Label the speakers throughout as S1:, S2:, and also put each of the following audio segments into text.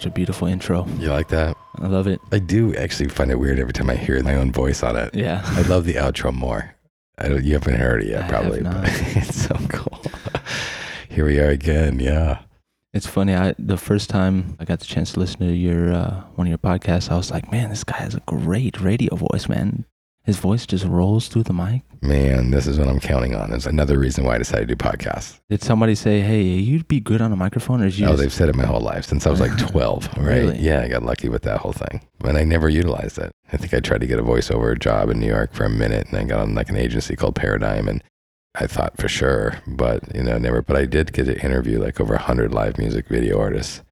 S1: Such a beautiful intro.
S2: You like that?
S1: I love it.
S2: I do actually find it weird every time I hear my own voice on it.
S1: Yeah.
S2: I love the outro more. I don't, you haven't heard it yet,
S1: I
S2: probably, but it's so cool. Here we are again. Yeah.
S1: It's funny. I the first time I got the chance to listen to your uh, one of your podcasts, I was like, man, this guy has a great radio voice, man. His voice just rolls through the mic.
S2: Man, this is what I'm counting on. It's another reason why I decided to do podcasts.
S1: Did somebody say, hey, you'd be good on a microphone, or did you?
S2: oh,
S1: just-
S2: they've said it my whole life since I was like 12, right?
S1: Really?
S2: Yeah, I got lucky with that whole thing. And I never utilized it. I think I tried to get a voiceover job in New York for a minute and I got on like an agency called Paradigm and I thought for sure, but you know, never. But I did get to interview like over 100 live music video artists.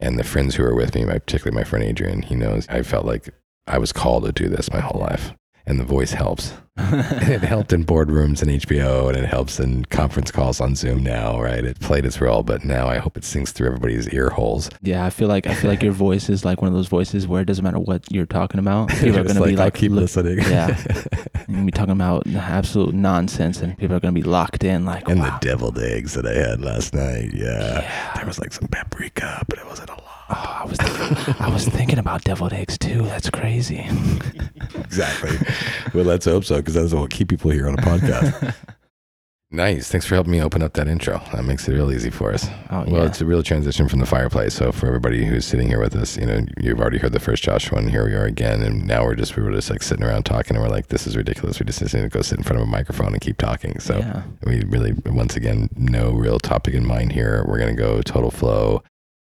S2: And the friends who were with me, my, particularly my friend Adrian, he knows I felt like I was called to do this my whole life. And the voice helps. It helped in boardrooms and HBO, and it helps in conference calls on Zoom now, right? It played its role, but now I hope it sinks through everybody's ear holes.
S1: yeah, I feel like I feel like your voice is like one of those voices where it doesn't matter what you're talking about. People are
S2: It's
S1: gonna be
S2: I'll
S1: like,
S2: keep
S1: look-
S2: listening.
S1: Yeah. You're be talking about absolute nonsense, and people are gonna be locked in. Like,
S2: and
S1: wow.
S2: the deviled eggs that I had last night. Yeah.
S1: Yeah.
S2: There was like some paprika, but it wasn't a.
S1: Oh, I was I was thinking about deviled eggs too. That's crazy.
S2: Exactly. well, let's hope so, because that's what will keep people here on a podcast. nice. Thanks for helping me open up that intro. That makes it real easy for us.
S1: Oh
S2: Well,
S1: yeah.
S2: it's a real transition from the fireplace. So for everybody who's sitting here with us, you know, you've already heard the first Joshua, and here we are again. And now we're just we were just like sitting around talking, and we're like, this is ridiculous. We just need to go sit in front of a microphone and keep talking. So
S1: yeah.
S2: we really, once again, no real topic in mind here. We're gonna go total flow,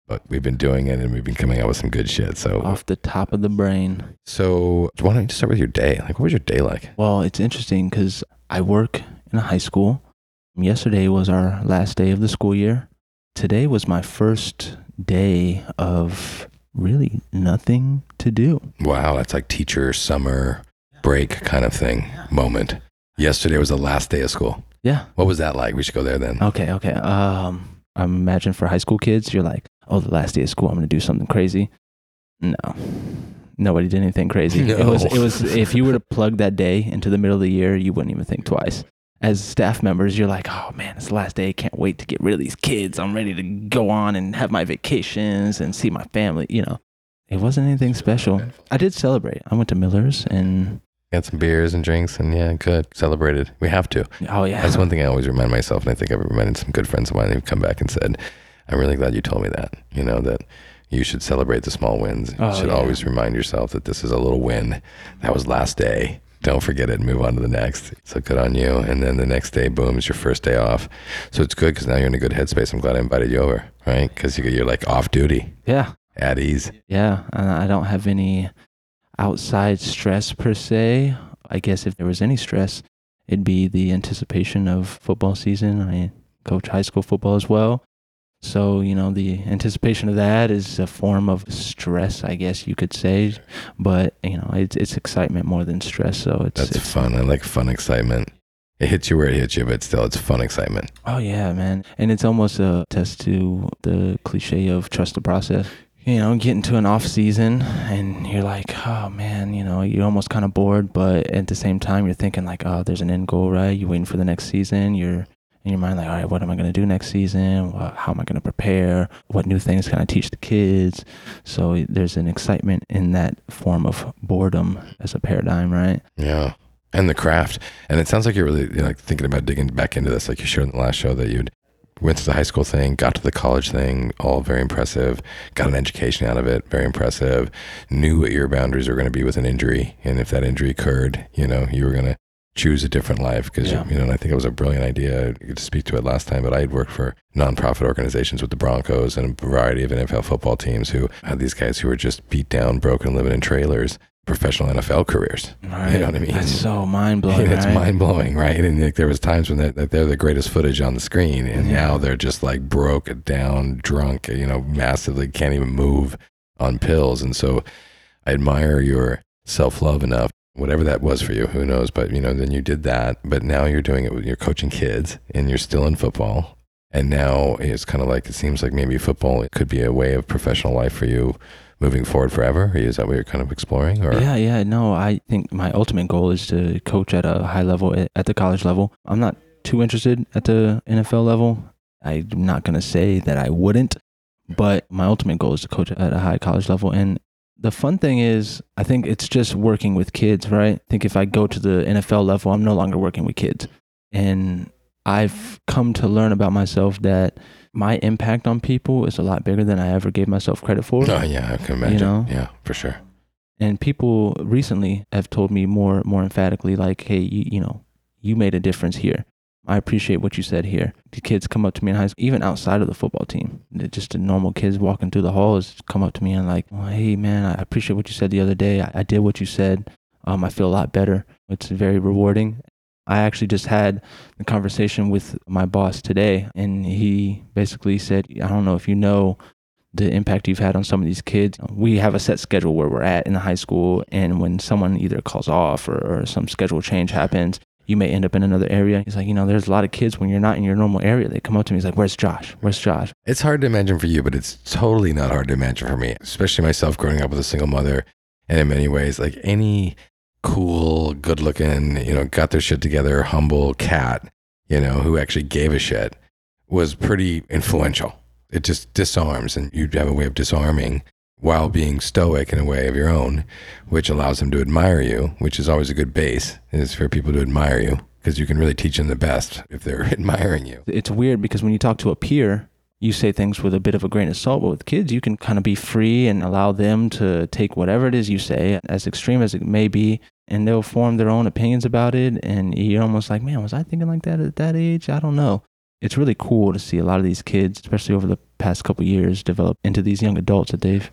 S2: but we've been doing it, and we've been coming out with some good shit. So,
S1: Off the top of the brain.
S2: so why don't you start with your day? Like, what was your day like?
S1: Well, it's interesting because I work in a high school. Yesterday was our last day of the school year. Today was my first day of really nothing to do.
S2: Wow, that's like teacher summer break kind of thing moment. Yesterday was the last day of school.
S1: Yeah.
S2: What was that like? We should go there then.
S1: Okay. Okay. Um, I imagine for high school kids, you're like, oh, the last day of school, I'm going to do something crazy. No, nobody did anything crazy. It was, it was, if you were to plug that day into the middle of the year, you wouldn't even think twice. As staff members, you're like, oh man, it's the last day. I Can't wait to get rid of these kids. I'm ready to go on and have my vacations and see my family. You know, it wasn't anything special. I did celebrate. I went to Miller's and,
S2: Got some beers and drinks, and yeah, good. Celebrated. We have to.
S1: oh yeah.
S2: That's one thing I always remind myself, and I think I've reminded some good friends of mine who've come back and said, I'm really glad you told me that. You know, that you should celebrate the small wins. You
S1: Oh,
S2: should
S1: yeah.
S2: always remind yourself that this is a little win. That was last day. Don't forget it and move on to the next. So good on you. And then the next day, boom, is your first day off. So it's good because now you're in a good headspace. I'm glad I invited you over, right? Because you're like off duty,
S1: yeah.
S2: at ease.
S1: Yeah, and I don't have any outside stress per se. I guess if there was any stress, it'd be the anticipation of football season. I coach high school football as well. So, you know, the anticipation of that is a form of stress, I guess you could say. But, you know, it's, it's excitement more than stress. So it's,
S2: That's
S1: it's
S2: fun. I like fun excitement. It hits you where it hits you, but still, it's fun excitement.
S1: Oh yeah, man. And it's almost a test to the cliche of trust the process. You know, get into an off season and you're like, oh man, you know, you're almost kind of bored, but at the same time, you're thinking like, oh, there's an end goal, right? You're waiting for the next season. You're in your mind like, all right, what am I going to do next season? How am I going to prepare? What new things can I teach the kids? So there's an excitement in that form of boredom as a paradigm, right?
S2: Yeah. And the craft. And it sounds like you're really you know, like thinking about digging back into this. Like you showed in the last show that you'd went to the high school thing, got to the college thing, all very impressive, got an education out of it, very impressive, knew what your boundaries were going to be with an injury. And if that injury occurred, you know, you were going to choose a different life because,
S1: Yeah.
S2: you know, and I think it was a brilliant idea. To speak to it last time, but I had worked for nonprofit organizations with the Broncos and a variety of NFL football teams who had these guys who were just beat down, broken, living in trailers, professional NFL careers.
S1: Right.
S2: know what I mean?
S1: That's so mind blowing.
S2: it's
S1: right?
S2: mind blowing, right? And like, there was times when that they're the greatest footage on the screen, and
S1: Yeah.
S2: now they're just like broke down, drunk, you know, massively can't even move on pills. And so, I admire your self love enough, whatever that was for you. Who knows? But you know, then you did that, but now you're doing it with you're coaching kids, and you're still in football. And now it's kind of like it seems like maybe football could be a way of professional life for you moving forward forever. Is that what you're kind of exploring? Or
S1: Yeah, yeah. No, I think my ultimate goal is to coach at a high level at the college level. I'm not too interested at the NFL level. I'm not going to say that I wouldn't, But my ultimate goal is to coach at a high college level. And the fun thing is, I think it's just working with kids, right? I think if I go to the NFL level, I'm no longer working with kids. And I've come to learn about myself that my impact on people is a lot bigger than I ever gave myself credit for.
S2: Oh yeah, I can imagine.
S1: You know?
S2: Yeah, for sure.
S1: And people recently have told me more more emphatically, like, hey, you, you know, you made a difference here. I appreciate what you said here. The kids come up to me in high school, even outside of the football team. Just the normal kids walking through the halls come up to me and like, well, hey man, I appreciate what you said the other day. I, I did what you said. Um, I feel a lot better. It's very rewarding. I actually just had a conversation with my boss today, and he basically said, I don't know if you know the impact you've had on some of these kids. We have a set schedule where we're at in the high school, and when someone either calls off or, or some schedule change happens, you may end up in another area. He's like, you know, there's a lot of kids when you're not in your normal area. They come up to me. He's like, where's Josh? Where's Josh?
S2: It's hard to imagine for you, but it's totally not hard to imagine for me, especially myself growing up with a single mother. And in many ways, like any cool, good looking, you know, got their shit together, humble cat, you know, who actually gave a shit was pretty influential. It just disarms, and you have a way of disarming while being stoic in a way of your own, which allows them to admire you, which is always a good base, is for people to admire you because you can really teach them the best if they're admiring you.
S1: It's weird because when you talk to a peer, you say things with a bit of a grain of salt, but with kids, you can kind of be free and allow them to take whatever it is you say, as extreme as it may be, and they'll form their own opinions about it. And you're almost like, man, was I thinking like that at that age? I don't know. It's really cool to see a lot of these kids, especially over the past couple years, develop into these young adults that they've.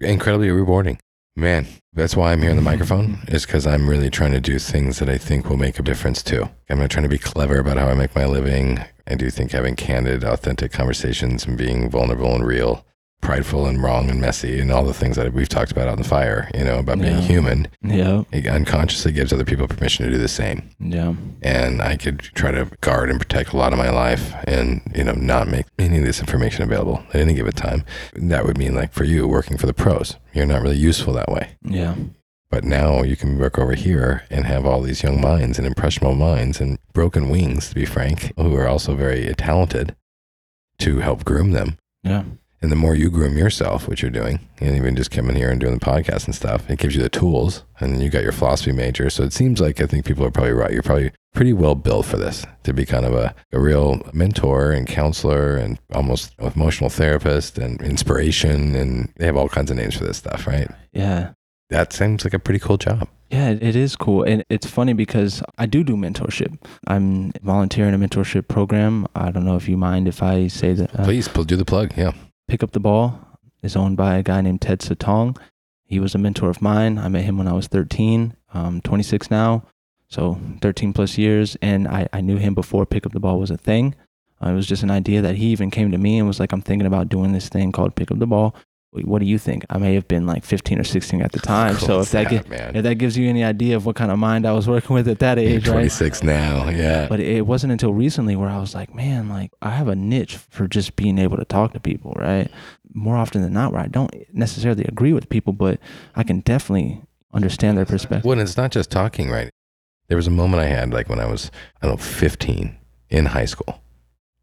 S2: Incredibly rewarding. Man, that's why I'm here in the microphone, is because I'm really trying to do things that I think will make a difference too. I'm not trying to be clever about how I make my living. I do think having candid, authentic conversations and being vulnerable and real, prideful and wrong and messy, and all the things that we've talked about on the fire, you know, about being human,
S1: Yeah,
S2: it unconsciously gives other people permission to do the same.
S1: yeah,
S2: And I could try to guard and protect a lot of my life and, you know, not make any of this information available at any given time. That would mean, like, for you working for the pros, you're not really useful that way.
S1: yeah,
S2: But now you can work over here and have all these young minds and impressionable minds and broken wings, to be frank, who are also very talented to help groom them.
S1: yeah,
S2: And the more you groom yourself, which you're doing, and even just coming here and doing the podcast and stuff, it gives you the tools. And then you got your philosophy major. So it seems like I think people are probably right. You're probably pretty well built for this to be kind of a, a real mentor and counselor and almost emotional therapist and inspiration. And they have all kinds of names for this stuff, right?
S1: yeah.
S2: That seems like a pretty cool job.
S1: Yeah, it it is cool. And it's funny because I do do mentorship. I'm volunteering a mentorship program. I don't know if you mind if I say that. uh,
S2: Please do the plug. Yeah.
S1: Pick Up the Ball is owned by a guy named Ted Satong. He was a mentor of mine. I met him when I was 13. I'm 26 now, so 13 plus years. And I, I knew him before Pick Up the Ball was a thing. Uh, it was just an idea that he even came to me and was like, I'm thinking about doing this thing called Pick Up the Ball. What do you think? I may have been like 15 or 16 at the time.
S2: Cool
S1: so if that,
S2: that,
S1: gi- if that gives you any idea of what kind of mind I was working with at that
S2: You're
S1: age, right?
S2: 26 now. Yeah.
S1: But it wasn't until recently where I was like, man, like I have a niche for just being able to talk to people, right? More often than not, where I don't necessarily agree with people, but I can definitely understand their perspective.
S2: Well, and it's not just talking, right? There was a moment I had, like when I was, I don't know, 15 in high school,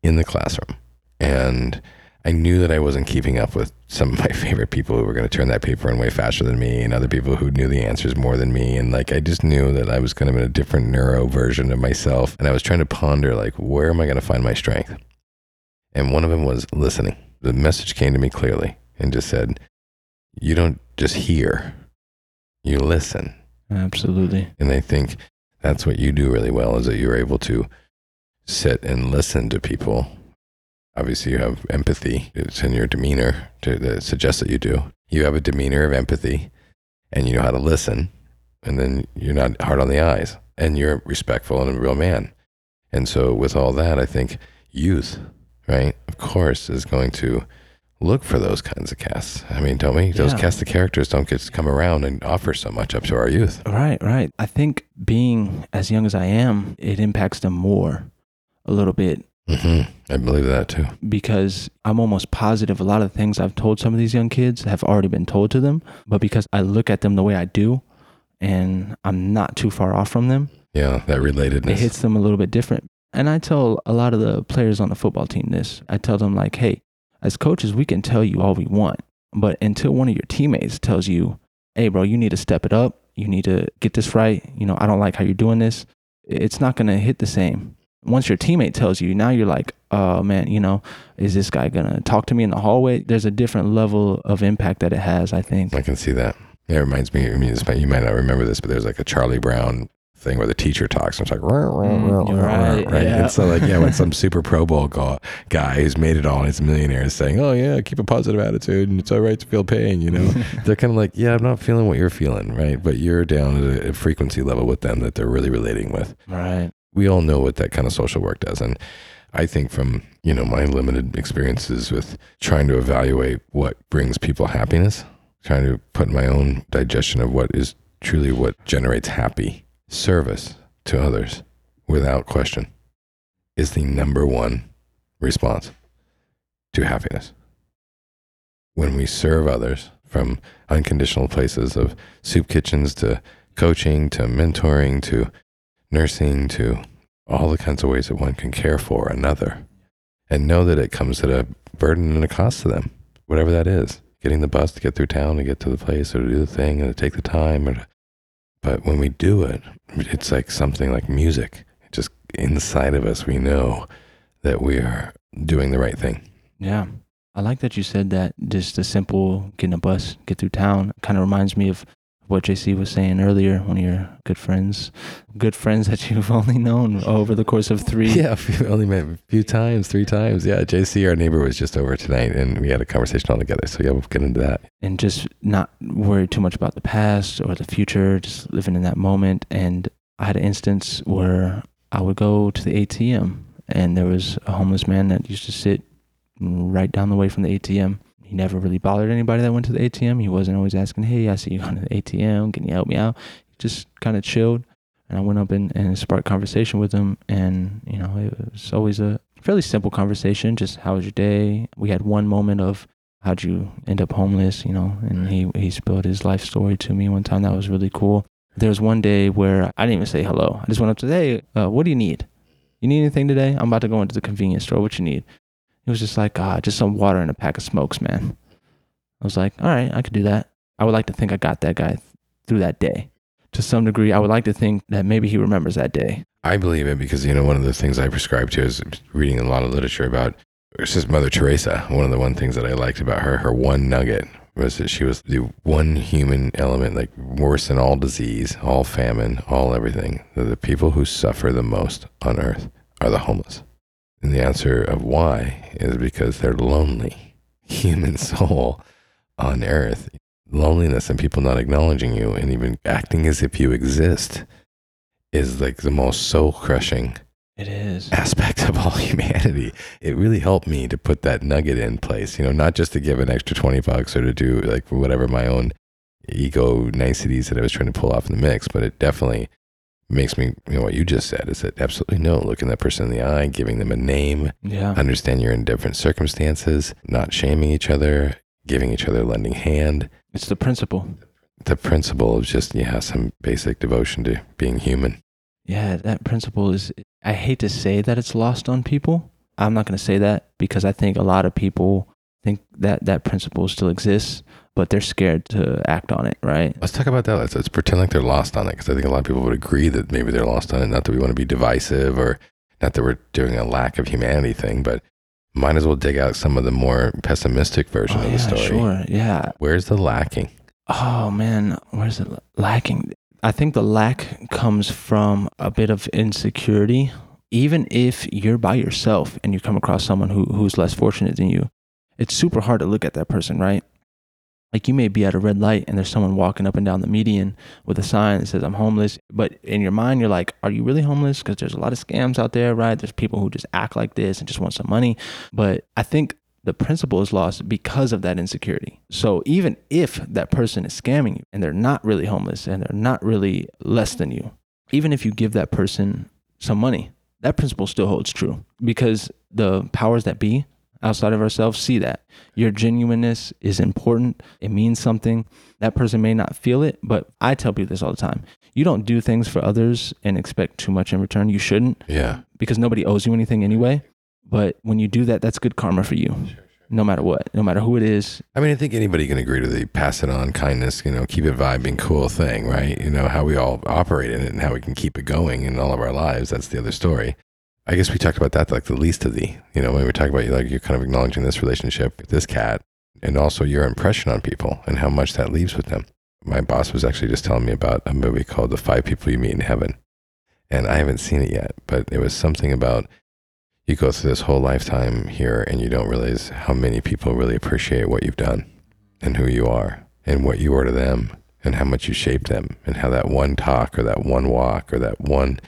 S2: in the classroom. And I knew that I wasn't keeping up with some of my favorite people who were going to turn that paper in way faster than me and other people who knew the answers more than me. And like, I just knew that I was kind of in a different neuro version of myself. And I was trying to ponder, like, where am I going to find my strength? And one of them was listening. The message came to me clearly and just said, You don't just hear, you listen.
S1: Absolutely.
S2: And I think that's what you do really well is that you're able to sit and listen to people. Obviously, you have empathy. It's in your demeanor to, that suggests that you do. You have a demeanor of empathy and you know how to listen. And then you're not hard on the eyes and you're respectful and a real man. And so, with all that, I think youth, right, of course, is going to look for those kinds of casts. I mean, don't we? Those
S1: Yeah.
S2: cast of characters don't get to come around and offer so much up to our youth.
S1: Right, right. I think being as young as I am, it impacts them more a little bit
S2: hmm I believe that too.
S1: because I'm almost positive a lot of the things I've told some of these young kids have already been told to them. But because I look at them the way I do and I'm not too far off from them,
S2: Yeah, that relatedness.
S1: it hits them a little bit different. And I tell a lot of the players on the football team this. I tell them like, hey, as coaches, we can tell you all we want, but until one of your teammates tells you, "Hey, bro, you need to step it up. You need to get this right. You know, I don't like how you're doing this." It's not going to hit the same. Once your teammate tells you, now you're like, "Oh man, you know, is this guy to talk to me in the hallway?" There's a different level of impact that it has, I think.
S2: I can see that. It reminds me. I mean, you might not remember this, but there's like a Charlie Brown thing where the teacher talks and it's like, "Rah, rah,
S1: mm,
S2: rah,
S1: you're
S2: rah, rah,"
S1: right,
S2: right?
S1: yeah.
S2: And so, like, yeah, when some super Pro Bowl guy, guy who's made it all and he's a millionaire is saying, "Oh yeah, keep a positive attitude and it's all right to feel pain," you know, they're kind of like, "Yeah, I'm not feeling what you're feeling, right?" But you're down at a frequency level with them that they're really relating with.
S1: Right.
S2: We all know what that kind of social work does. And i think from you know my limited experiences with trying to evaluate what brings people happiness trying to put my own digestion of what is truly what generates happy service to others without question is the number one response to happiness. When we serve others from unconditional places of soup kitchens to coaching to mentoring to nursing to all the kinds of ways that one can care for another and know that it comes at a burden and a cost to them, whatever that is. Getting the bus to get through town to get to the place or to do the thing and to take the time. To, but when we do it, it's like something like music. Just inside of us, we know that we are doing the right thing.
S1: Yeah. I like that you said that just a simple getting a bus, get through town kind of reminds me of what JC was saying earlier, one of your good friends, good friends that you've only known over the course of three.
S2: Yeah, only met a few times, three times. Yeah, JC, our neighbor, was just over tonight and we had a conversation all together. So, yeah, we'll get into that.
S1: And just not worry too much about the past or the future, just living in that moment. And I had an instance where I would go to the ATM and there was a homeless man that used to sit right down the way from the ATM. He never really bothered anybody that went to the ATM. He wasn't always asking, Hey, I see you going to the ATM. Can you help me out? He just kind of chilled. And I went up and, and sparked conversation with him. And, you know, it was always a fairly simple conversation. Just how was your day? We had one moment of how'd you end up homeless, you know, and he, he spilled his life story to me one time. That was really cool. There was one day where I didn't even say hello. I just went up to, Hey, uh, what do you need? You need anything today? I'm about to go into the convenience store. What you need? It was just like, ah, just some water and a pack of smokes, man. I was like, all right, I could do that. I would like to think I got that guy through that day. To some degree, I would like to think that maybe he remembers that day.
S2: I believe it because, you know, one of the things I prescribe to is reading a lot of literature about just Mother Teresa. One of the one things that I liked about her, her one nugget was that she was the one human element, like worse than all disease, all famine, all everything. That the people who suffer the most on earth are the homeless. And the answer of why is because they're lonely. Human soul on earth. Loneliness and people not acknowledging you and even acting as if you exist is like the most soul crushing
S1: It is.
S2: aspect of all humanity. It really helped me to put that nugget in place, you know, not just to give an extra 20 bucks or to do like whatever my own ego niceties that I was trying to pull off in the mix, but it definitely makes me, you know, what you just said is that absolutely no, looking that person in the eye, giving them a name,
S1: Yeah.
S2: understand you're in different circumstances, not shaming each other, giving each other a lending hand.
S1: It's the principle.
S2: The principle of just, yeah, some basic devotion to being human.
S1: Yeah, that principle is, I hate to say that it's lost on people. I'm not going to say that because I think a lot of people think that that principle still exists, but they're scared to act on it, right?
S2: Let's talk about that. Let's, let's pretend like they're lost on it because I think a lot of people would agree that maybe they're lost on it. Not that we want to be divisive or not that we're doing a lack of humanity thing, but might as well dig out some of the more pessimistic version
S1: Oh,
S2: of
S1: yeah,
S2: the story.
S1: sure. Yeah.
S2: Where's the lacking?
S1: Oh man, where's it lacking? I think the lack comes from a bit of insecurity. Even if you're by yourself and you come across someone who, who's less fortunate than you, it's super hard to look at that person, right? Like you may be at a red light and there's someone walking up and down the median with a sign that says I'm homeless, but in your mind you're like, are you really homeless? Because there's a lot of scams out there, right? There's people who just act like this and just want some money. But I think the principle is lost because of that insecurity. So even if that person is scamming you and they're not really homeless and they're not really less than you, even if you give that person some money, that principle still holds true because the powers that be outside of ourselves see that your genuineness is important. It means something. That person may not feel it, but I tell people this all the time. You don't do things for others and expect too much in return. You shouldn't
S2: Yeah.
S1: because nobody owes you anything anyway. But when you do that, that's good karma for you. no matter what, no matter who it is.
S2: I mean, I think anybody can agree to the pass it on kindness, you know, keep it vibing, cool thing, right? You know, how we all operate in it and how we can keep it going in all of our lives. That's the other story. I guess we talked about that like the least of the, you know, when we talk about you, like you're kind of acknowledging this relationship with this cat and also your impression on people and how much that leaves with them. My boss was actually just telling me about a movie called The Five People You Meet in Heaven. And I haven't seen it yet, but it was something about you go through this whole lifetime here and you don't realize how many people really appreciate what you've done and who you are and what you are to them and how much you shaped them and how that one talk or that one walk or that one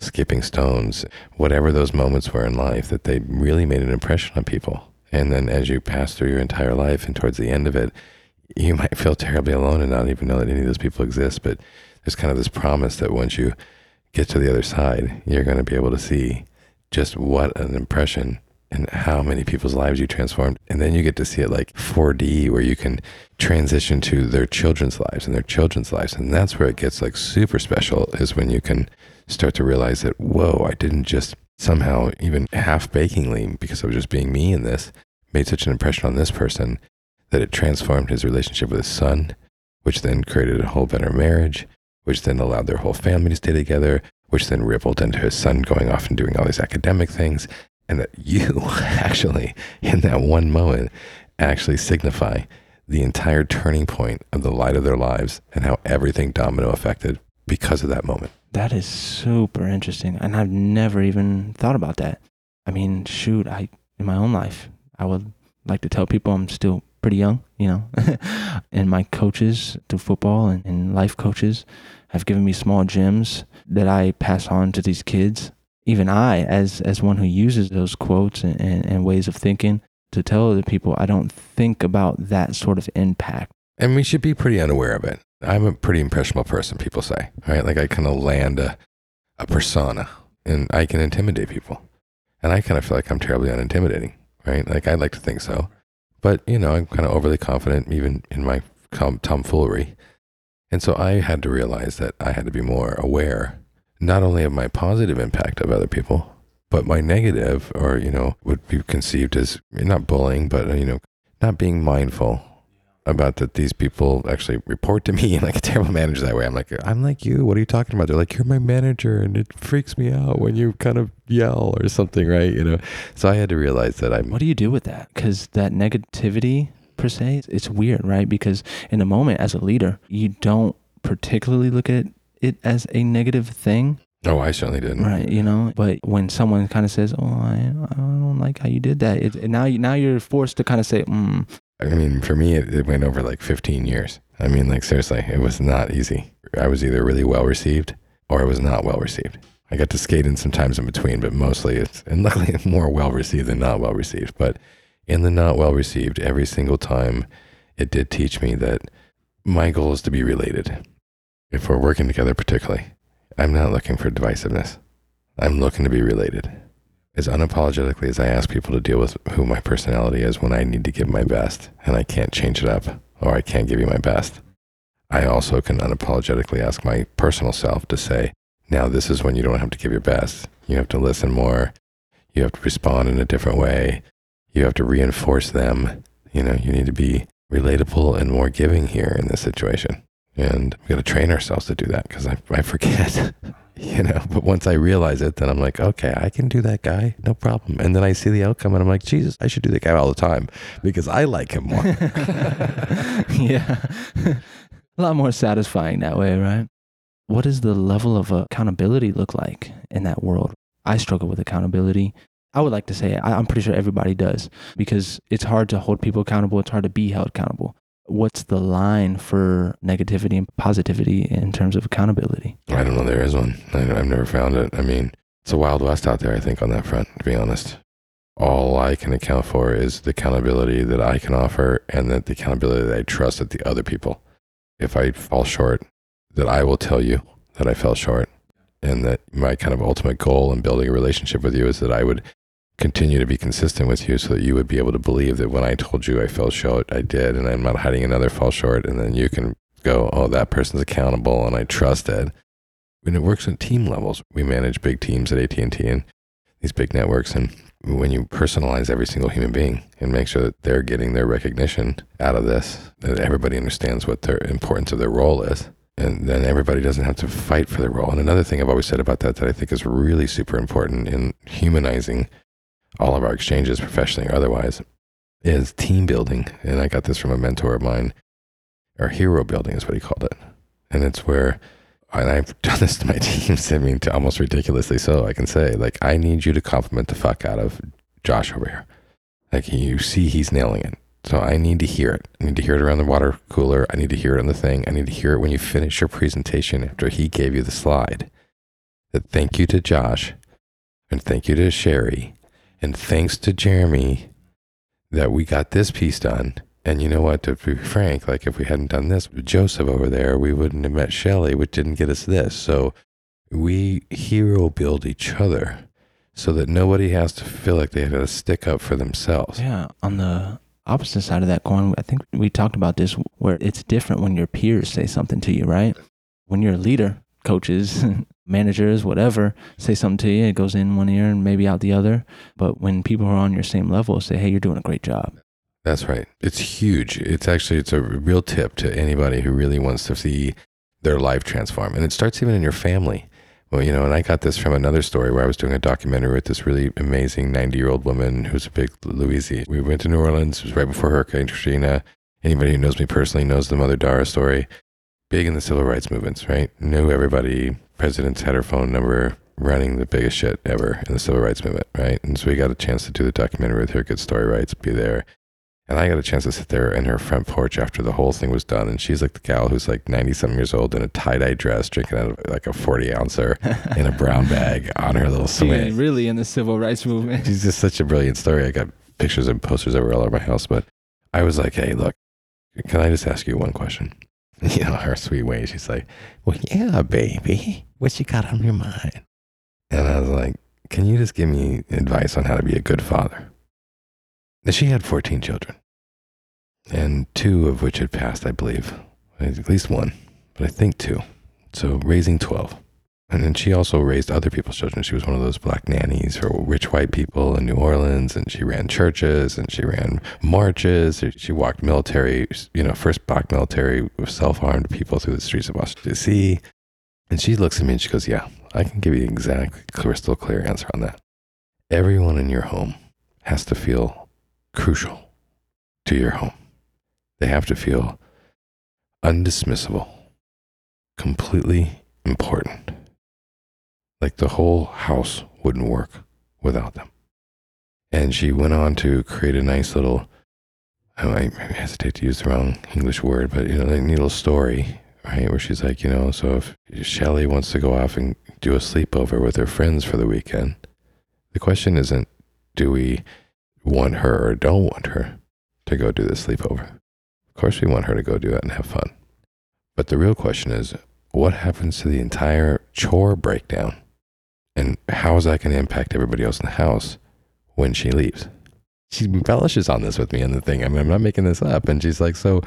S2: skipping stones, whatever those moments were in life, that they really made an impression on people. And then as you pass through your entire life and towards the end of it, you might feel terribly alone and not even know that any of those people exist. But there's kind of this promise that once you get to the other side, you're going to be able to see just what an impression and how many people's lives you transformed. And then you get to see it like 4D where you can transition to their children's lives and their children's lives. And that's where it gets like super special is when you can start to realize that, whoa, I didn't just somehow, even half bakingly, because I was just being me in this, made such an impression on this person that it transformed his relationship with his son, which then created a whole better marriage, which then allowed their whole family to stay together, which then rippled into his son going off and doing all these academic things. And that you actually, in that one moment, actually signify the entire turning point of the light of their lives and how everything domino affected because of that moment.
S1: That is super interesting. And I've never even thought about that. I mean, shoot, I in my own life, I would like to tell people I'm still pretty young, you know. and my coaches through football and, and life coaches have given me small gems that I pass on to these kids. Even I, as as one who uses those quotes and, and, and ways of thinking to tell other people, I don't think about that sort of impact.
S2: And we should be pretty unaware of it. I'm a pretty impressionable person, people say, right? Like I kind of land a, a persona and I can intimidate people. And I kind of feel like I'm terribly unintimidating, right? Like I'd like to think so. But, you know, I'm kind of overly confident even in my tomfoolery. And so I had to realize that I had to be more aware, not only of my positive impact of other people, but my negative, or, you know, would be conceived as not bullying, but, you know, not being mindful about that these people actually report to me like a terrible manager that way. I'm like, I'm like you. What are you talking about? They're like, you're my manager, and it freaks me out when you kind of yell or something, right? You know. So I had to realize that I'm.
S1: What do you do with that? Because that negativity per se, it's weird, right? Because in a moment, as a leader, you don't particularly look at it as a negative thing.
S2: Oh, I certainly didn't.
S1: Right, you know. But when someone kind of says, "Oh, I, I don't like how you did that," it, now you now you're forced to kind of say, mm.
S2: I mean, for me, it, it went over like 15 years. I mean, like seriously, it was not easy. I was either really well received or I was not well received. I got to skate in sometimes in between, but mostly it's and luckily more well received than not well received. But in the not well received, every single time, it did teach me that my goal is to be related. If we're working together, particularly, I'm not looking for divisiveness. I'm looking to be related. As unapologetically as I ask people to deal with who my personality is when I need to give my best and I can't change it up or I can't give you my best, I also can unapologetically ask my personal self to say, now this is when you don't have to give your best. You have to listen more. You have to respond in a different way. You have to reinforce them. You know, you need to be relatable and more giving here in this situation. And we got to train ourselves to do that because I, I forget, you know. But once I realize it, then I'm like, okay, I can do that guy, no problem. And then I see the outcome and I'm like, Jesus, I should do that guy all the time because I like him more.
S1: yeah. A lot more satisfying that way, right? What does the level of accountability look like in that world? I struggle with accountability. I would like to say I, I'm pretty sure everybody does because it's hard to hold people accountable. It's hard to be held accountable. What's the line for negativity and positivity in terms of accountability?
S2: I don't know. There is one. I, I've never found it. I mean, it's a wild west out there, I think, on that front, to be honest. All I can account for is the accountability that I can offer and that the accountability that I trust that the other people. If I fall short, that I will tell you that I fell short and that my kind of ultimate goal in building a relationship with you is that I would continue to be consistent with you so that you would be able to believe that when I told you I fell short, I did, and I'm not hiding another fall short. And then you can go, oh, that person's accountable and I trust it. And it works at team levels. We manage big teams at AT&T and these big networks. And when you personalize every single human being and make sure that they're getting their recognition out of this, that everybody understands what their importance of their role is. And then everybody doesn't have to fight for their role. And another thing I've always said about that that I think is really super important in humanizing all of our exchanges, professionally or otherwise, is team building. And I got this from a mentor of mine, or hero building is what he called it. And it's where and I've done this to my teams, I mean, to almost ridiculously so, I can say, like, I need you to compliment the fuck out of Josh over here. Like, you see he's nailing it. So I need to hear it. I need to hear it around the water cooler. I need to hear it on the thing. I need to hear it when you finish your presentation after he gave you the slide. That thank you to Josh and thank you to Sherry and thanks to Jeremy that we got this piece done and you know what? To be frank, like if we hadn't done this with Joseph over there, we wouldn't have met Shelly, which didn't get us this. So we hero build each other so that nobody has to feel like they have to stick up for themselves.
S1: Yeah. On the opposite side of that coin, I think we talked about this where it's different when your peers say something to you, right? When you're a leader, coaches, managers, whatever, say something to you, it goes in one ear and maybe out the other. But when people are on your same level say, hey, you're doing a great job
S2: that's right. It's huge. It's actually it's a real tip to anybody who really wants to see their life transform. And it starts even in your family. Well, you know, and I got this from another story where I was doing a documentary with this really amazing 90 year old woman who's a big Louise. We went to New Orleans. It was right before Hurricane Katrina. Anybody who knows me personally knows the Mother Dara story. Big in the civil rights movements, right? Knew everybody. Presidents had her phone number running the biggest shit ever in the civil rights movement, right? And so we got a chance to do the documentary with her, get story rights, be there. And I got a chance to sit there in her front porch after the whole thing was done. And she's like the gal who's like 90 something years old in a tie dye dress, drinking out of like a 40 ouncer in a brown bag on her little swing.
S1: really in the civil rights movement.
S2: She's just such a brilliant story. I got pictures and posters over all over my house. But I was like, hey, look, can I just ask you one question? You know, her sweet way. She's like, well, yeah, baby. What you got on your mind? And I was like, can you just give me advice on how to be a good father? And she had 14 children and two of which had passed, I believe. At least one, but I think two. So raising 12. And then she also raised other people's children. She was one of those black nannies for rich white people in New Orleans, and she ran churches and she ran marches. She walked military, you know, first black military self armed people through the streets of Washington, D.C. And she looks at me and she goes, Yeah, I can give you the exact crystal clear answer on that. Everyone in your home has to feel crucial to your home. They have to feel undismissible, completely important. Like the whole house wouldn't work without them. And she went on to create a nice little, I hesitate to use the wrong English word, but you know, a little story, right? Where she's like, you know, so if Shelly wants to go off and do a sleepover with her friends for the weekend, the question isn't, do we want her or don't want her to go do the sleepover? Of course, we want her to go do it and have fun. But the real question is what happens to the entire chore breakdown? And how is that going to impact everybody else in the house when she leaves? She embellishes on this with me and the thing. I mean, I'm not making this up. And she's like, so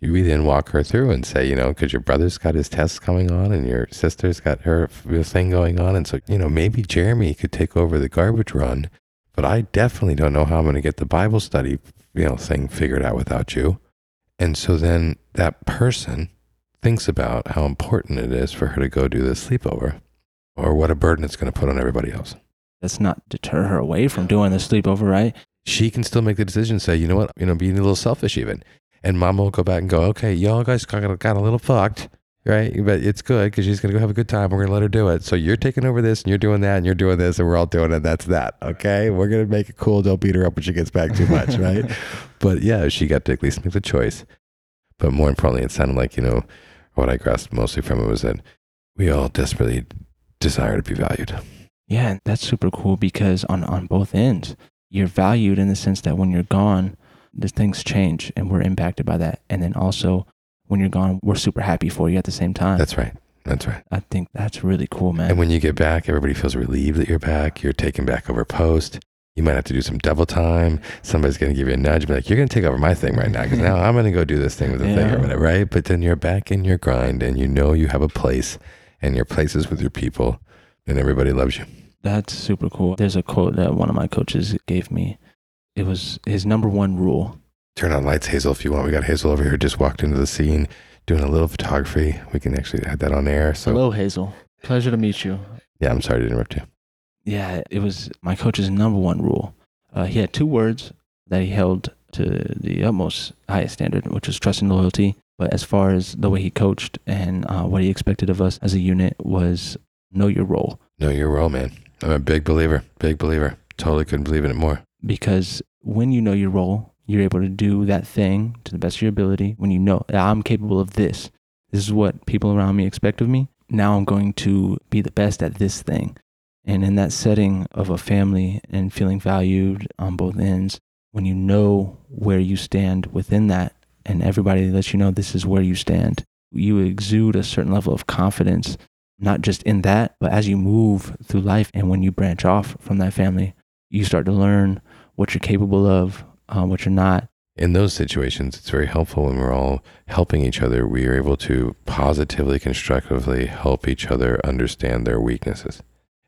S2: you then walk her through and say, you know, because your brother's got his tests coming on and your sister's got her thing going on. And so, you know, maybe Jeremy could take over the garbage run, but I definitely don't know how I'm going to get the Bible study, you know, thing figured out without you. And so then that person thinks about how important it is for her to go do this sleepover or what a burden it's going to put on everybody else.
S1: That's not deter her away from doing the sleepover, right?
S2: She can still make the decision, say, you know what, you know, being a little selfish even. And mama will go back and go, okay, y'all guys got, got a little fucked right? But it's good because she's going to go have a good time. We're going to let her do it. So you're taking over this and you're doing that and you're doing this and we're all doing it. That's that. Okay. We're going to make it cool. Don't beat her up when she gets back too much, right? but yeah, she got to at least make the choice. But more importantly, it sounded like, you know, what I grasped mostly from it was that we all desperately desire to be valued.
S1: Yeah, that's super cool because on, on both ends, you're valued in the sense that when you're gone, the things change and we're impacted by that. And then also when you're gone, we're super happy for you at the same time.
S2: That's right. That's right.
S1: I think that's really cool, man.
S2: And when you get back, everybody feels relieved that you're back. You're taken back over post. You might have to do some double time. Somebody's going to give you a nudge, be like, "You're going to take over my thing right now because now I'm going to go do this thing with the yeah. thing or whatever." Right? But then you're back in your grind, and you know you have a place, and your places with your people, and everybody loves you.
S1: That's super cool. There's a quote that one of my coaches gave me. It was his number one rule.
S2: Turn on lights, Hazel, if you want. We got Hazel over here just walked into the scene doing a little photography. We can actually add that on air. So,
S1: Hello, Hazel. Pleasure to meet you.
S2: yeah, I'm sorry to interrupt you.
S1: Yeah, it was my coach's number one rule. Uh, he had two words that he held to the utmost highest standard, which was trust and loyalty. But as far as the way he coached and uh, what he expected of us as a unit was know your role.
S2: Know your role, man. I'm a big believer. Big believer. Totally couldn't believe in it more.
S1: Because when you know your role, you're able to do that thing to the best of your ability. When you know I'm capable of this, this is what people around me expect of me. Now I'm going to be the best at this thing. And in that setting of a family and feeling valued on both ends, when you know where you stand within that, and everybody lets you know this is where you stand, you exude a certain level of confidence, not just in that, but as you move through life and when you branch off from that family, you start to learn what you're capable of, uh, what you're not.
S2: In those situations, it's very helpful when we're all helping each other. We are able to positively, constructively help each other understand their weaknesses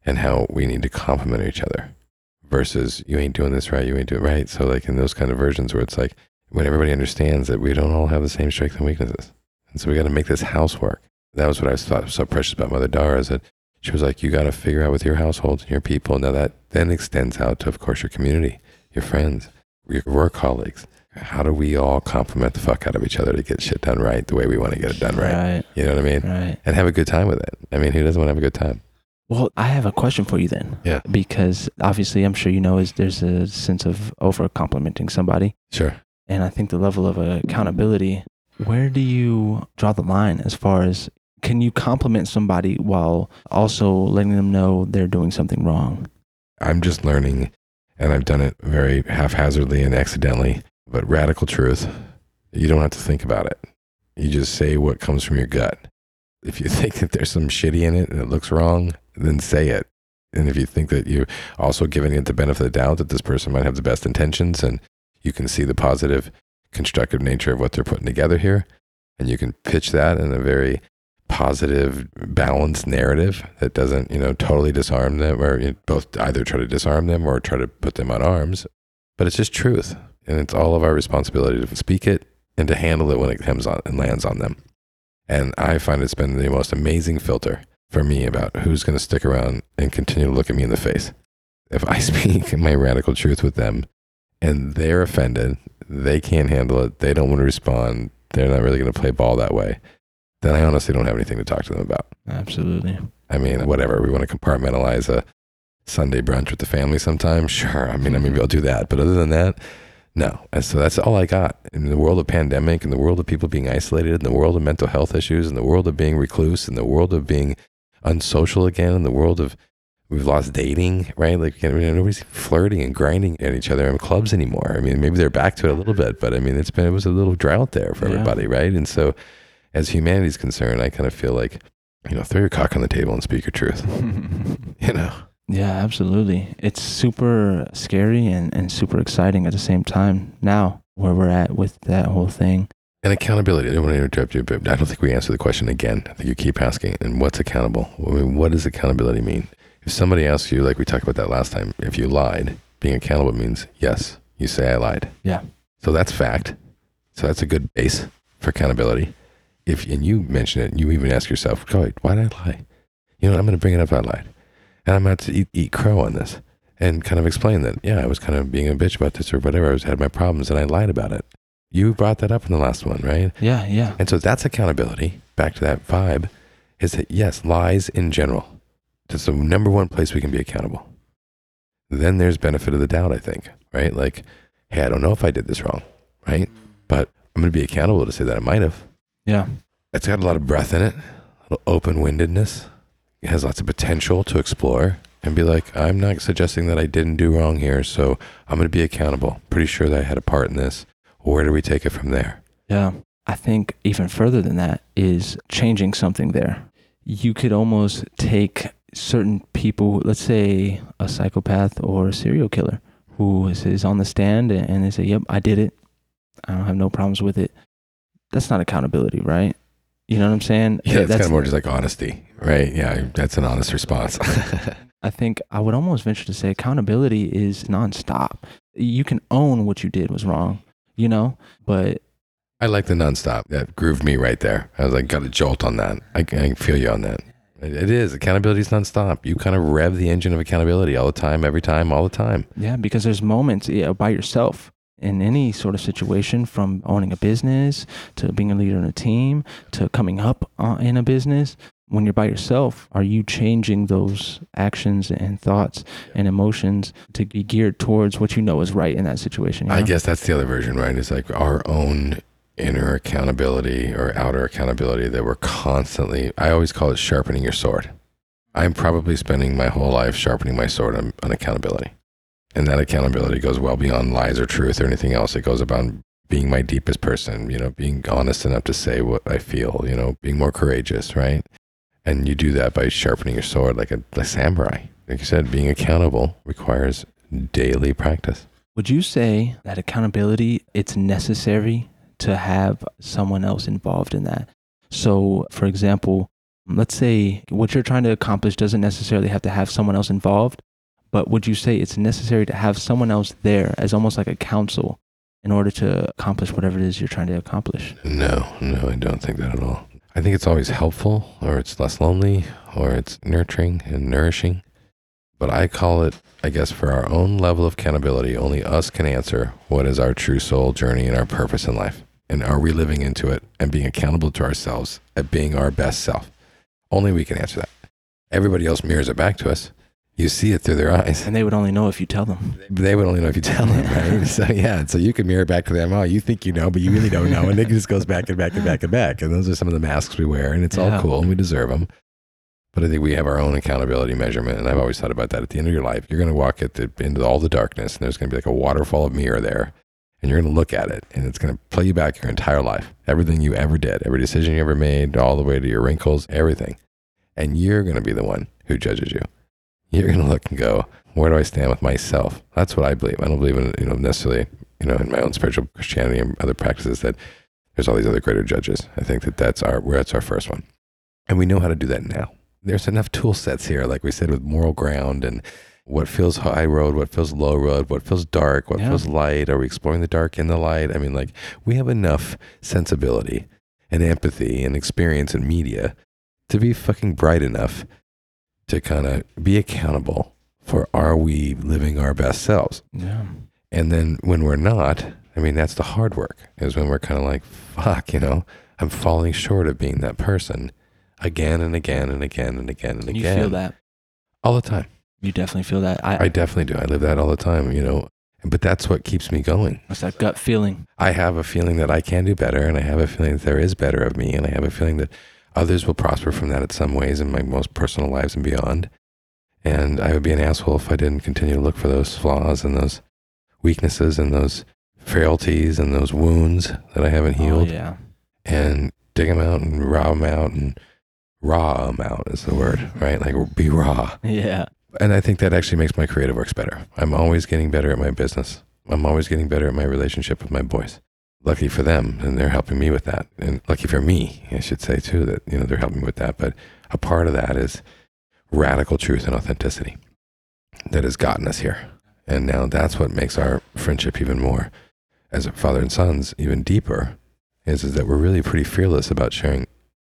S2: and how we need to complement each other versus you ain't doing this right, you ain't doing it right. So, like in those kind of versions where it's like when everybody understands that we don't all have the same strengths and weaknesses. And so we got to make this house work. That was what I thought was so precious about Mother Dara is that she was like, you got to figure out with your household and your people. Now that then extends out to, of course, your community, your friends, your work colleagues. How do we all complement the fuck out of each other to get shit done right the way we want to get it done right?
S1: Right.
S2: You know what I mean?
S1: Right.
S2: And have a good time with it. I mean, who doesn't want to have a good time?
S1: Well, I have a question for you then.
S2: Yeah.
S1: Because obviously, I'm sure you know, is there's a sense of over complimenting somebody,
S2: Sure.
S1: And I think the level of accountability. Where do you draw the line as far as can you compliment somebody while also letting them know they're doing something wrong?
S2: I'm just learning, and I've done it very haphazardly and accidentally, but radical truth, you don't have to think about it. You just say what comes from your gut. If you think that there's some shitty in it and it looks wrong, then say it. And if you think that you're also giving it the benefit of the doubt that this person might have the best intentions and you can see the positive, constructive nature of what they're putting together here, and you can pitch that in a very positive, balanced narrative that doesn't, you know, totally disarm them or you know, both either try to disarm them or try to put them on arms. But it's just truth. And it's all of our responsibility to speak it and to handle it when it comes on and lands on them. And I find it's been the most amazing filter for me about who's going to stick around and continue to look at me in the face. If I speak my radical truth with them and they're offended, they can't handle it, they don't want to respond, they're not really going to play ball that way, then I honestly don't have anything to talk to them about.
S1: Absolutely.
S2: I mean, whatever. We want to compartmentalize a Sunday brunch with the family sometime. Sure. I mean, I maybe mm-hmm. I'll do that. But other than that, no. And so that's all I got. In the world of pandemic, in the world of people being isolated, in the world of mental health issues, in the world of being recluse, in the world of being unsocial again, in the world of we've lost dating, right? Like you know, nobody's flirting and grinding at each other in clubs anymore. I mean, maybe they're back to it a little bit, but I mean, it's been it was a little drought there for
S1: Yeah.
S2: everybody, right? And so, as humanity's concerned, I kind of feel like you know, throw your cock on the table and speak your truth. You know,
S1: Yeah, absolutely. It's super scary and, and super exciting at the same time now where we're at with that whole thing.
S2: and accountability. I don't want to interrupt you, but I don't think we answered the question again. I think you keep asking, and what's accountable? I mean, what does accountability mean? If somebody asks you, like we talked about that last time, if you lied, being accountable means yes, you say I lied.
S1: Yeah.
S2: So that's fact. So that's a good base for accountability. If and you mention it, and you even ask yourself, "Oh, wait, why did I lie?" You know, I'm going to bring it up. I lied, and I'm going to eat, eat crow on this, and kind of explain that. Yeah, I was kind of being a bitch about this or whatever. I was had my problems, and I lied about it. You brought that up in the last one, right?
S1: Yeah, yeah.
S2: And so that's accountability. Back to that vibe, is that yes, lies in general. That's the number one place we can be accountable. Then there's benefit of the doubt, I think, right? Like, hey, I don't know if I did this wrong, right? But I'm going to be accountable to say that I might have.
S1: Yeah.
S2: It's got a lot of breath in it, a little open windedness. It has lots of potential to explore and be like, I'm not suggesting that I didn't do wrong here, so I'm going to be accountable. Pretty sure that I had a part in this. Where do we take it from there?
S1: Yeah. I think even further than that is changing something there. You could almost take certain people, let's say a psychopath or a serial killer, who is, is on the stand and, and they say, Yep, I did it. I don't have no problems with it. That's not accountability, right? You know what I'm saying?
S2: Yeah, it's
S1: That's-
S2: kind of more just like honesty, right? Yeah, that's an honest response.
S1: I think I would almost venture to say accountability is nonstop. You can own what you did was wrong, you know, but
S2: I like the nonstop. That grooved me right there. I was like, got a jolt on that. I, I can feel you on that. It, is. Accountability is nonstop. You kind of rev the engine of accountability all the time, every time, all the time.
S1: yeah, because there's moments yeah, by yourself in any sort of situation from owning a business to being a leader in a team to coming up uh, in a business. When you're by yourself, are you changing those actions and thoughts and emotions to be geared towards what you know is right in that situation? you
S2: I guess that's the other version, right? It's like our own inner accountability or outer accountability that we're constantly, I always call it sharpening your sword. I'm probably spending my whole life sharpening my sword on, on accountability. And that accountability goes well beyond lies or truth or anything else. It goes about being my deepest person, you know, being honest enough to say what I feel, you know, being more courageous, right? And you do that by sharpening your sword like a, a samurai. Like you said, being accountable requires daily practice.
S1: Would you say that accountability it's necessary to have someone else involved in that? So, for example, let's say what you're trying to accomplish doesn't necessarily have to have someone else involved, but would you say it's necessary to have someone else there as almost like a counsel in order to accomplish whatever it is you're trying to accomplish?
S2: No, no, I don't think that at all. I think it's always helpful, or it's less lonely, or it's nurturing and nourishing. But I call it, I guess, for our own level of accountability, only us can answer what is our true soul journey and our purpose in life. And are we living into it and being accountable to ourselves at being our best self? Only we can answer that. Everybody else mirrors it back to us. You see it through their eyes.
S1: And they would only know if you tell them.
S2: They would only know if you tell them, right? so yeah, so you can mirror back to them. Oh, you think you know, but you really don't know, and it just goes back and back and back and back. And those are some of the masks we wear, and it's
S1: Yeah.
S2: all cool, and we deserve them. But I think we have our own accountability measurement, and I've always thought about that. At the end of your life, you're going to walk at the, into all the darkness, and there's going to be like a waterfall of mirror there, and you're going to look at it, and it's going to play you back your entire life, everything you ever did, every decision you ever made, all the way to your wrinkles, everything, and you're going to be the one who judges you. You're going to look and go, where do I stand with myself? That's what I believe. I don't believe in you know necessarily you know in my own spiritual Christianity and other practices that there's all these other greater judges. I think that that's our where that's our first one, and we know how to do that now. There's enough tool sets here, like we said, with moral ground and what feels high road, what feels low road, what feels dark, what
S1: Yeah.
S2: feels light. Are we exploring the dark and the light? I mean, like we have enough sensibility and empathy and experience in media to be fucking bright enough to kind of be accountable for are we living our best selves?
S1: Yeah.
S2: And then when we're not, I mean, that's the hard work is when we're kind of like, fuck, you know, I'm falling short of being that person again and again and again and again and
S1: You
S2: again.
S1: feel that.
S2: all the time.
S1: You definitely feel that. I,
S2: I definitely do. I live that all the time, you know, but that's what keeps me going.
S1: it's that gut feeling.
S2: I have a feeling that I can do better, and I have a feeling that there is better of me, and I have a feeling that others will prosper from that in some ways in my most personal lives and beyond. And I would be an asshole if I didn't continue to look for those flaws and those weaknesses and those frailties and those wounds that I haven't oh, healed
S1: Oh, yeah.
S2: and dig them out and raw them out and raw them out is the word, right? Like be raw.
S1: Yeah.
S2: And I think that actually makes my creative works better. I'm always getting better at my business. I'm always getting better at my relationship with my boys. Lucky for them, and they're helping me with that. And lucky for me, I should say too, that you know they're helping me with that. But a part of that is radical truth and authenticity that has gotten us here. And now that's what makes our friendship even more, as a father and sons, even deeper, is, is that we're really pretty fearless about sharing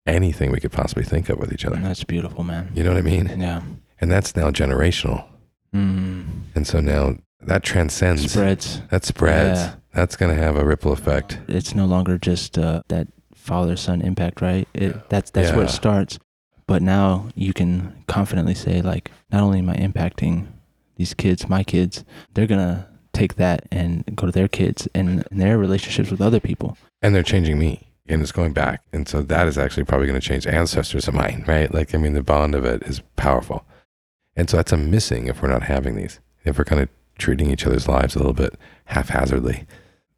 S2: anything we could possibly think of with each other.
S1: That's beautiful, man.
S2: You know what I mean?
S1: Yeah.
S2: And that's now generational.
S1: Mm.
S2: And so now that transcends,
S1: Spreads.
S2: that spreads.
S1: Yeah.
S2: That's going to have a ripple effect.
S1: It's no longer just uh, that father son impact, right? It, That's that's where it starts. But now you can confidently say, like, not only am I impacting these kids, my kids, they're gonna take that and go to their kids and, and their relationships with other people.
S2: And they're changing me. And it's going back. And so that is actually probably going to change ancestors of mine, right? Like, I mean, the bond of it is powerful. And so that's a missing if we're not having these. If we're kind of treating each other's lives a little bit haphazardly,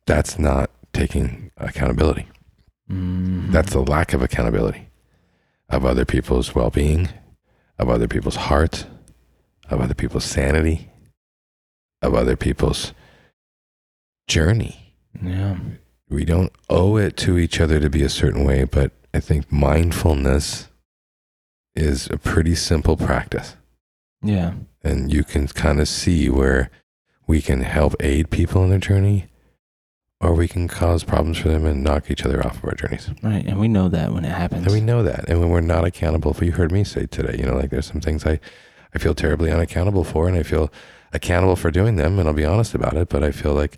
S2: that's not taking accountability.
S1: Mhm.
S2: That's the lack of accountability of other people's well being, of other people's heart, of other people's sanity, of other people's journey.
S1: yeah.
S2: We don't owe it to each other to be a certain way, but I think mindfulness is a pretty simple practice.
S1: Yeah.
S2: and you can kind of see where we can help aid people in their journey or we can cause problems for them and knock each other off of our journeys.
S1: Right. And we know that when it happens.
S2: And we know that. And when we're not accountable for, you heard me say today, you know, like there's some things I, I feel terribly unaccountable for, and I feel accountable for doing them, and I'll be honest about it. But I feel like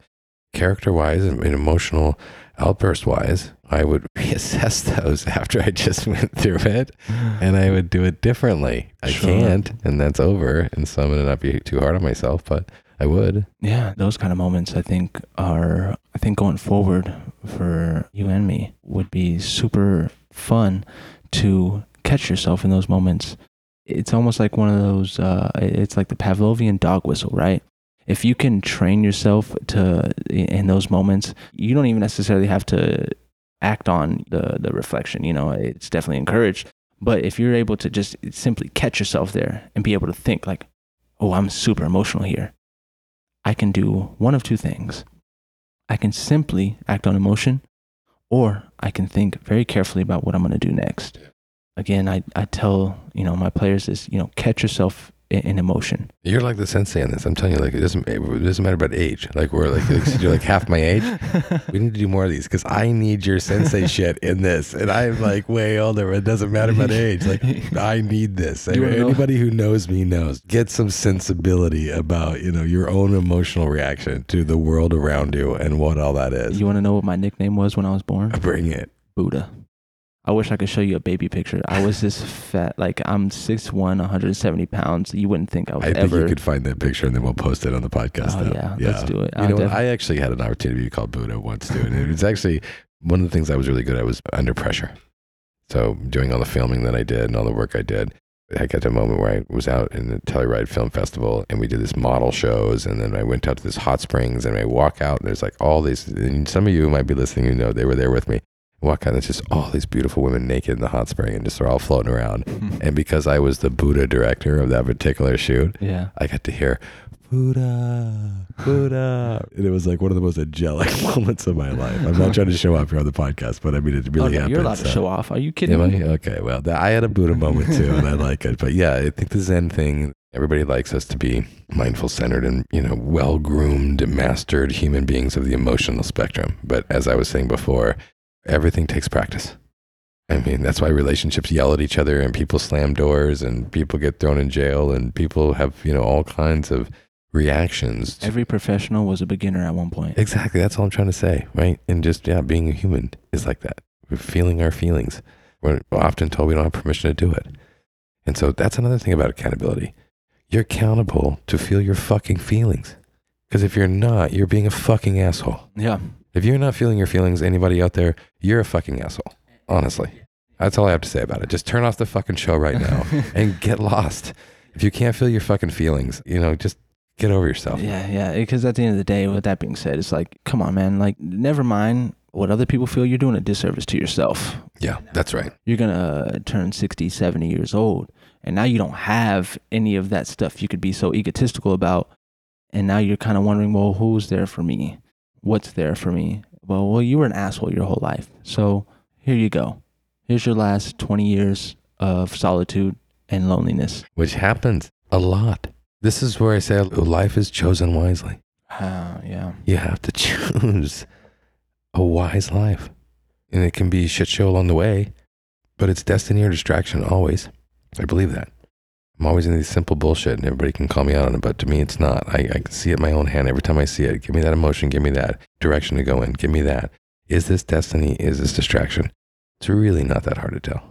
S2: character wise and emotional outburst wise, I would reassess those after I just went through it, and I would do it differently. I
S1: Sure.
S2: can't, and that's over. And so I'm gonna not be too hard on myself, but I would.
S1: Yeah, those kind of moments I think are I think going forward for you and me would be super fun to catch yourself in those moments. It's almost like one of those uh it's like the Pavlovian dog whistle, right? If you can train yourself to in those moments, you don't even necessarily have to act on the the reflection, you know, it's definitely encouraged. But if you're able to just simply catch yourself there and be able to think like, "Oh, I'm super emotional here." I can do one of two things. I can simply act on emotion, or I can think very carefully about what I'm going to do next. Again, I, I tell you know my players is you know catch yourself in, in emotion.
S2: You're like the sensei on this. I'm telling you, like it doesn't it doesn't matter about age. Like we're like, like you're like half my age. We need to do more of these because I need your sensei shit in this, and I'm like way older. It doesn't matter about age. Like I need this.
S1: Wanna know-
S2: Anybody who knows me knows. Get some sensibility about you know your own emotional reaction to the world around you and what all that is.
S1: You want to know what my nickname was when I was born?
S2: Bring it.
S1: Buddha. I wish I could show you a baby picture. I was this fat, like I'm 6'1", 170 pounds. You wouldn't think I was
S2: I think you could find that picture and then we'll post it on the podcast.
S1: Oh,
S2: now.
S1: yeah, let's do it.
S2: You
S1: I'll
S2: know, what?
S1: def-
S2: I actually had an opportunity to be called Buddha once too, and it was actually one of the things I was really good at was under pressure. So doing all the filming that I did and all the work I did, I got to a moment where I was out in the Telluride Film Festival and we did this model shows, and then I went out to this hot springs and I walk out and there's like all these. And some of you might be listening, you know, they were there with me. Walk out and it's just all these beautiful women naked in the hot spring and just they're all floating around. And because I was the Buddha director of that particular shoot,
S1: yeah.
S2: I got to hear Buddha, Buddha. And it was like one of the most angelic moments of my life. I'm not trying to show off here on the podcast, but I mean, it
S1: Oh,
S2: really
S1: no,
S2: happened.
S1: you're allowed to show off. Are you kidding
S2: Am
S1: me?
S2: I? Okay, well, I had a Buddha moment too, and I like it. But yeah, I think the Zen thing, everybody likes us to be mindful centered and, you know, well groomed, mastered human beings of the emotional spectrum. But as I was saying before, everything takes practice. I mean, that's why relationships yell at each other and people slam doors and people get thrown in jail and people have, you know, all kinds of reactions.
S1: Every professional was a beginner at one point.
S2: Exactly. That's all I'm trying to say, right? And just, yeah, being a human is like that. We're feeling our feelings. We're often told we don't have permission to do it. And so that's another thing about accountability. You're accountable to feel your fucking feelings. Because if you're not, you're being a fucking asshole.
S1: Yeah.
S2: If you're not feeling your feelings, anybody out there, you're a fucking asshole. Honestly. That's all I have to say about it. Just turn off the fucking show right now and get lost. If you can't feel your fucking feelings, you know, just get over yourself.
S1: Yeah, yeah. Because at the end of the day, with that being said, it's like, come on, man. Like, never mind what other people feel. You're doing a disservice to yourself.
S2: Yeah, that's right.
S1: You're going to uh, turn 60, 70 years old. And now you don't have any of that stuff you could be so egotistical about. And now you're kind of wondering, well, who's there for me? What's there for me? Well, well, you were an asshole your whole life. So here you go. Here's your last 20 years of solitude and loneliness.
S2: which happens a lot. This is where I say life is chosen wisely.
S1: Ah, yeah.
S2: You have to choose a wise life. And it can be shit show along the way, but it's destiny or distraction always. I believe that. I'm always in these simple bullshit and everybody can call me out on it, but to me it's not. I, I can see it in my own hand every time I see it. Give me that emotion, give me that direction to go in, give me that. Is this destiny? Is this distraction? It's really not that hard to tell.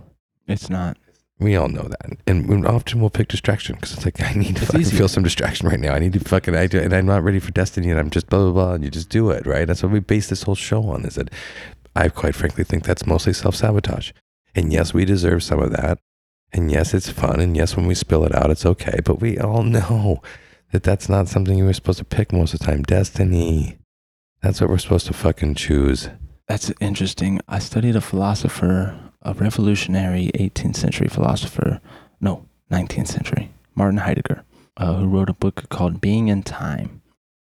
S1: It's not.
S2: We all know that, and we often we'll pick distraction because it's like I need to fucking feel some distraction right now. I need to fucking I do, and I'm not ready for destiny, and I'm just blah blah blah, and you just do it, right? That's what we base this whole show on. Is that I quite frankly think that's mostly self sabotage, and yes, we deserve some of that, and yes, it's fun, and yes, when we spill it out, it's okay. But we all know that that's not something you were supposed to pick most of the time. Destiny, that's what we're supposed to fucking choose.
S1: That's interesting. I studied a philosopher, a revolutionary 18th century philosopher, no, 19th century, Martin Heidegger, uh, who wrote a book called Being and Time.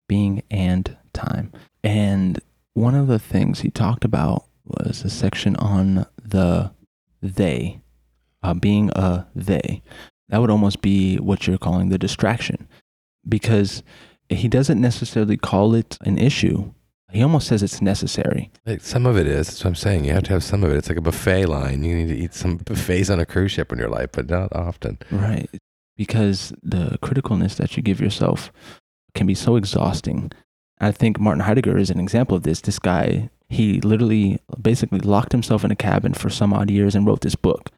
S1: Being and Time. And one of the things he talked about was a section on the they, uh, being a they. That would almost be what you're calling the distraction because he doesn't necessarily call it an issue. He almost says it's necessary.
S2: Like, some of it is. That's what I'm saying. You have to have some of it. It's like a buffet line. You need to eat some buffets on a cruise ship in your life, but not often.
S1: Right. Because the criticalness that you give yourself can be so exhausting. I think Martin Heidegger is an example of this. This guy, he literally basically locked himself in a cabin for some odd years and wrote this book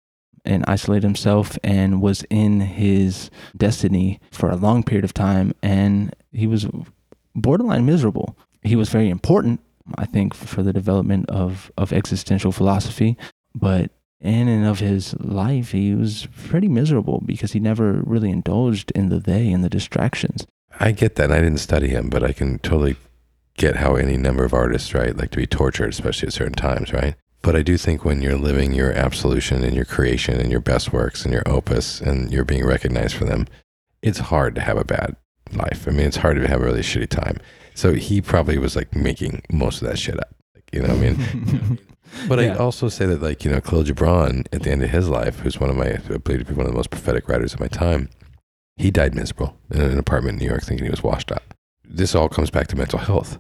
S1: and isolated himself and was in his destiny for a long period of time. And he was borderline miserable. He was very important, I think, for the development of, of existential philosophy. But in and of his life, he was pretty miserable because he never really indulged in the they and the distractions.
S2: I get that. And I didn't study him, but I can totally get how any number of artists, right, like to be tortured, especially at certain times, right? But I do think when you're living your absolution and your creation and your best works and your opus and you're being recognized for them, it's hard to have a bad life. I mean, it's hard to have a really shitty time. So he probably was like making most of that shit up. Like, you know what I mean? but
S1: Yeah.
S2: I also say that like, you know, Kahlil Gibran at the end of his life, who's one of my, I believe to be one of the most prophetic writers of my time, he died miserable in an apartment in New York thinking he was washed up. This all comes back to mental health.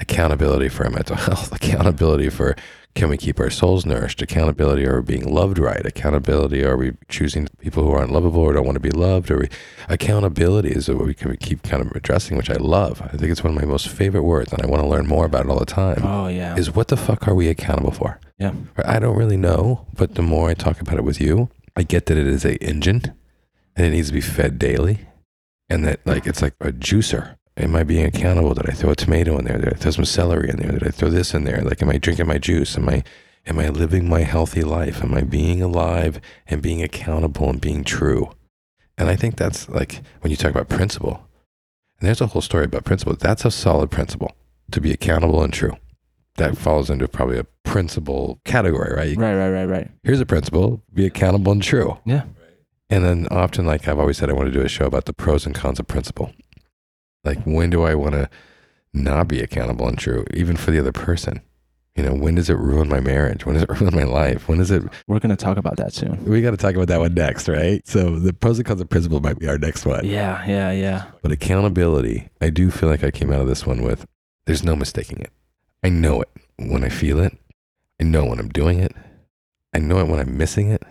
S2: Accountability for our mental health, accountability for can we keep our souls nourished? Accountability, are we being loved right? Accountability, are we choosing people who aren't lovable or don't want to be loved? Or we, accountability is what we can keep kind of addressing, which I love. I think it's one of my most favorite words, and I want to learn more about it all the time.
S1: Oh, yeah.
S2: Is what the fuck are we accountable for?
S1: yeah.
S2: I don't really know, but the more I talk about it with you, I get that it is a engine and it needs to be fed daily. And that like it's like a juicer. Am I being accountable? Did I throw a tomato in there? Did I throw some celery in there? Did I throw this in there? Like am I drinking my juice? Am I am I living my healthy life? Am I being alive and being accountable and being true? And I think that's like when you talk about principle, and there's a whole story about principle. That's a solid principle to be accountable and true. That falls into probably a principle category, right?
S1: Right, right, right, right.
S2: here's a principle be accountable and true
S1: Yeah.
S2: and then often like i've always said i want to do a show about the pros and cons of principle like when do i want to not be accountable and true even for the other person? You know when does it ruin my marriage? When does it ruin my life? When does it
S1: We're going to talk about that soon.
S2: we got to talk about that one next right? So the pros and cons of principle might be our next one.
S1: Yeah, yeah, yeah.
S2: but accountability i do feel like i came out of this one with there's no mistaking it. I know it when i feel it. I know when i'm doing it. I know it when i'm missing it.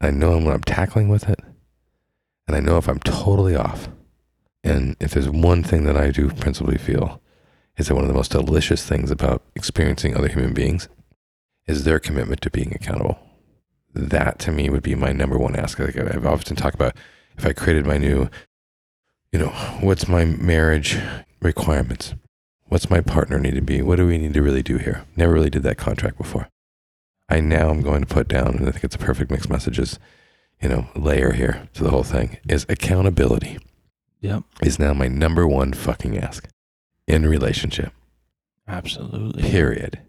S2: I know it when i'm tackling with it. And i know if i'm totally off and if there's one thing that i do principally feel is that one of the most delicious things about experiencing other human beings is their commitment to being accountable that to me would be my number one ask like i've often talked about if i created my new you know, what's my marriage requirements? What's my partner need to be? What do we need to really do here? Never really did that contract before. I now am going to put down, and I think it's a perfect mixed messages, you know, layer here to the whole thing is accountability
S1: Yep.
S2: is now my number one fucking ask in relationship.
S1: Absolutely.
S2: Period.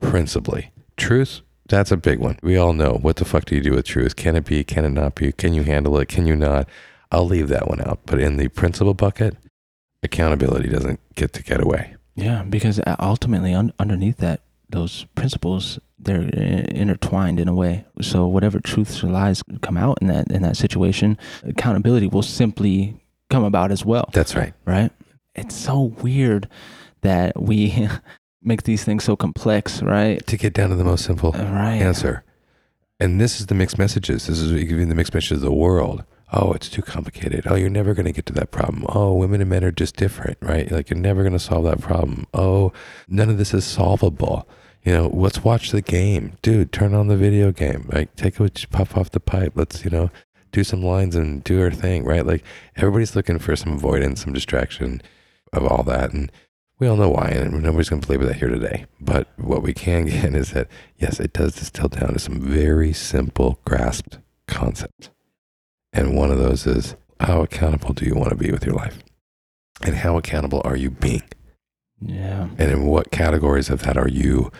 S2: Principally. Truth, that's a big one. We all know what the fuck do you do with truth? Can it be? Can it not be? Can you handle it? Can you not? I'll leave that one out. But in the principle bucket, accountability doesn't get to get away.
S1: Yeah, because uh, ultimately, un- underneath that, those principles they're uh, intertwined in a way. So whatever truths or lies come out in that in that situation, accountability will simply come about as well.
S2: That's right.
S1: Right? It's so weird that we make these things so complex, right?
S2: To get down to the most simple
S1: Uh, Right.
S2: answer. And this is the mixed messages. This is giving the mixed messages of the world. Oh, it's too complicated. Oh, you're never going to get to that problem. Oh, women and men are just different, right? Like you're never going to solve that problem. Oh, none of this is solvable. You know, let's watch the game, dude. Turn on the video game. Like take a puff off the pipe. Let's you know do some lines and do her thing, right? Like everybody's looking for some avoidance, some distraction of all that, and we all know why, and nobody's going to belabor that here today. But what we can get is that yes, it does distill down to some very simple, grasped concepts. And one of those is how accountable do you want to be with your life? And how accountable are you being?
S1: Yeah.
S2: And in what categories of that are you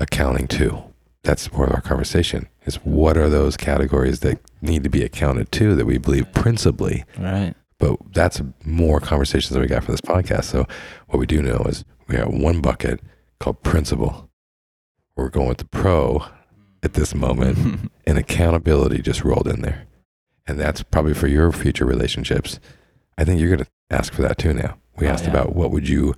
S2: accounting to? That's part of our conversation is what are those categories that need to be accounted to that we believe principally
S1: Right.
S2: but that's more conversations that we got for this podcast. So what we do know is we got one bucket called principle. We're going with the pro at this moment, and accountability just rolled in there. And that's probably for your future relationships. I think you're going to ask for that too now. We
S1: Oh,
S2: asked
S1: yeah.
S2: about what would you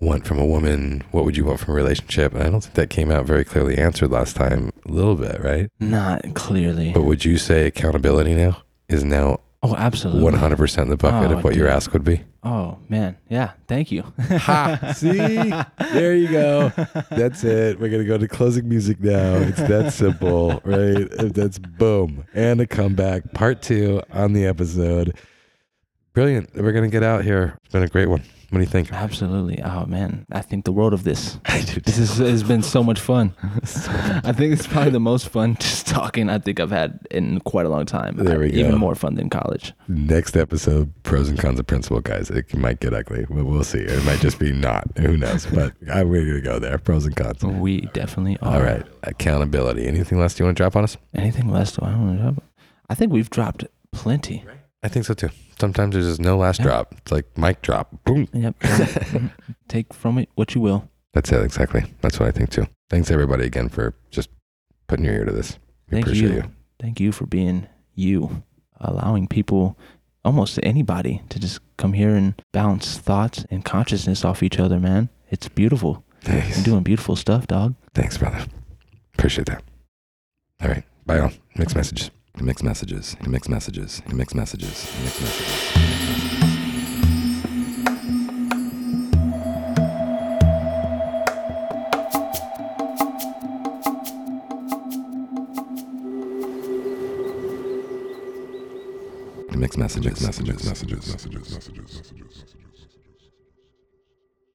S2: want from a woman? What would you want from a relationship? And I don't think that came out very clearly answered last time. A little bit, right?
S1: Not clearly.
S2: But would you say accountability now is now
S1: Oh, absolutely.
S2: 100% in the bucket
S1: Oh,
S2: of what your
S1: dude.
S2: ask would be?
S1: Oh man, yeah. Thank you.
S2: Ha! See? There you go. That's it. We're gonna go to closing music now. It's that simple, right? That's boom. And a comeback. Part two on the episode. Brilliant. We're gonna get out here. It's been a great one. What do you think?
S1: Absolutely. Oh man, I think the world of this.
S2: I do
S1: This is, has been so much fun. I think it's probably the most fun just talking I think I've had in quite a long time.
S2: There we
S1: Even
S2: go.
S1: more fun than college.
S2: Next episode, pros and cons of principle, guys. It might get ugly, but we'll see. It might just be not. Who knows? But I'm ready to go there. Pros and cons.
S1: We definitely are.
S2: All right. Accountability. Anything less you want to drop on us?
S1: Anything less? Do I want to drop? I think we've dropped plenty.
S2: I think so too. Sometimes there's just no last
S1: Yeah.
S2: drop. It's like mic drop. Boom.
S1: Yep. Take from it what you will.
S2: That's it, exactly. That's what I think too. Thanks everybody again for just putting your ear to this. We
S1: Thank
S2: appreciate
S1: you.
S2: you.
S1: Thank you for being you, allowing people, almost anybody, to just come here and bounce thoughts and consciousness off each other, man. It's beautiful.
S2: Thanks.
S1: You're doing beautiful stuff, dog.
S2: Thanks, brother. Appreciate that. All right. Bye all. Mixed messages. Mixed messages. Mixed messages. Mixed messages. Mixed messages. Mixed messages. Messages. Messages. Messages. Messages. Messages.